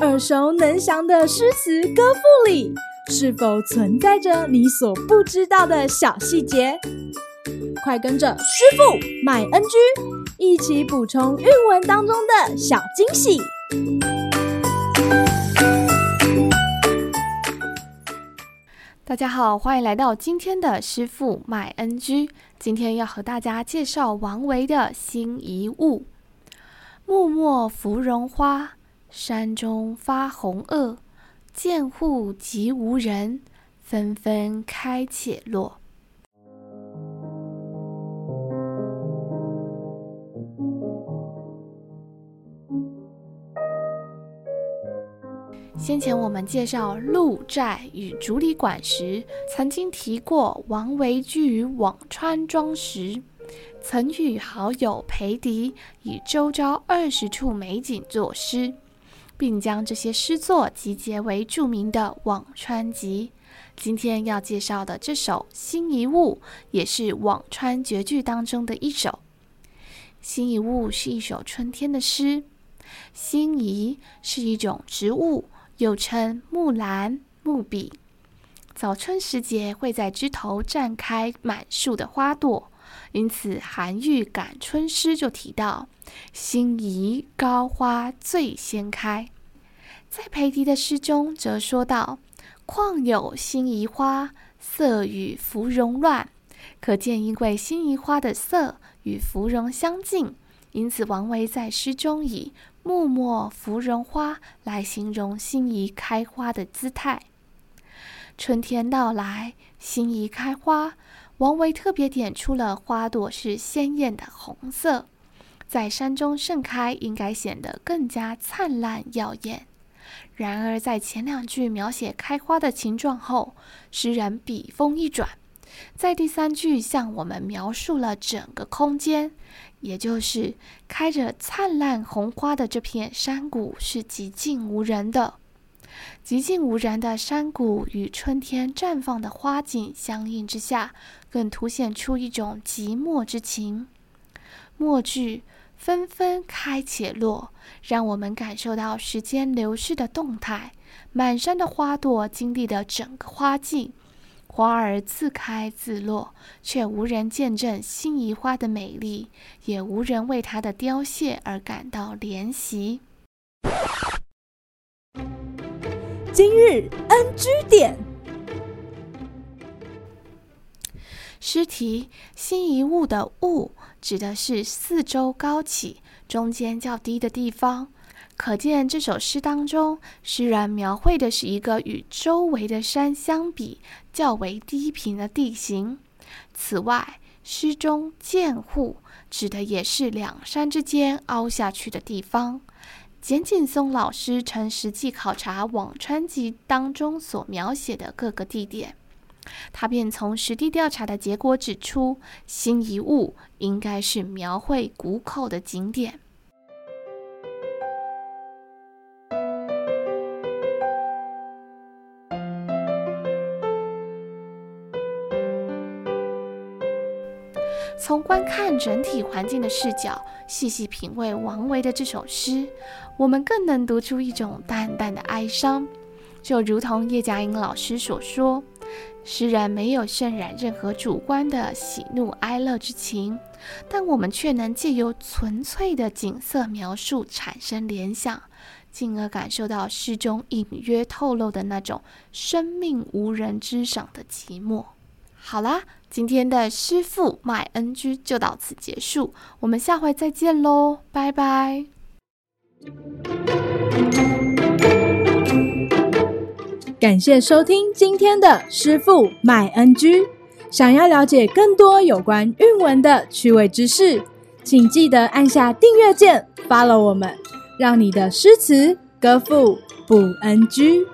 耳熟能详的诗词歌赋里，是否存在着你所不知道的小细节？快跟着师傅麦恩居一起补充韵文当中的小惊喜！大家好，欢迎来到今天的师傅麦恩居。今天要和大家介绍王维的《辛夷务》：木葺芙蓉花，山中发红萼。见户即无人，纷纷开且落。先前我们介绍鹿柴与竹里馆时，曾经提过王维居于辋川庄时，曾与好友裴迪以周遭二十处美景作诗，并将这些诗作集结为著名的《辋川集》。今天要介绍的这首《辛夷务》，也是辋川绝句当中的一首。《辛夷务》是一首春天的诗，辛夷是一种植物。又称木兰、木笔，早春时节会在枝头绽开满树的花朵，因此韩愈《感春诗》就提到“辛夷高花最先开”。在裴迪的诗中则说道：“况有辛夷花，色与芙蓉乱。”可见，因为辛夷花的色与芙蓉相近，因此王维在诗中以木葺芙蓉花来形容辛夷开花的姿态。春天到来，辛夷开花，王维特别点出了花朵是鲜艳的红色，在山中盛开，应该显得更加灿烂耀眼。然而，在前两句描写开花的情状后，诗人笔锋一转，在第三句向我们描述了整个空间。也就是开着灿烂红花的这片山谷是寂静无人的，寂静无然的山谷与春天绽放的花景相映之下，更凸显出一种寂寞之情。末句纷纷开且落，让我们感受到时间流逝的动态，满山的花朵经历了整个花季。花儿自开自落，却无人见证辛夷花的美丽，也无人为它的凋谢而感到怜惜。今日 NG 点，诗题“辛夷务”的“物”指的是四周高起、中间较低的地方。可见这首诗当中，诗人描绘的是一个与周围的山相比较为低平的地形。此外，诗中“见户”指的也是两山之间凹下去的地方。简景松老师曾实际考察《辋川集》当中所描写的各个地点，他便从实地调查的结果指出，《辛夷务》应该是描绘谷口的景点。从观看整体环境的视角，细细品味王维的这首诗，我们更能读出一种淡淡的哀伤。就如同叶嘉莹老师所说，诗人没有渲染任何主观的喜怒哀乐之情，但我们却能借由纯粹的景色描述产生联想，进而感受到诗中隐约透露的那种生命无人知晓的寂寞。好啦。今天的师傅卖恩居就到此结束，我们下回再见喽，拜拜。感谢收听今天的师傅卖 NG。想要了解更多有关韵文的趣味知识，请记得按下订阅键，follow 我们，让你的诗词歌赋不 NG。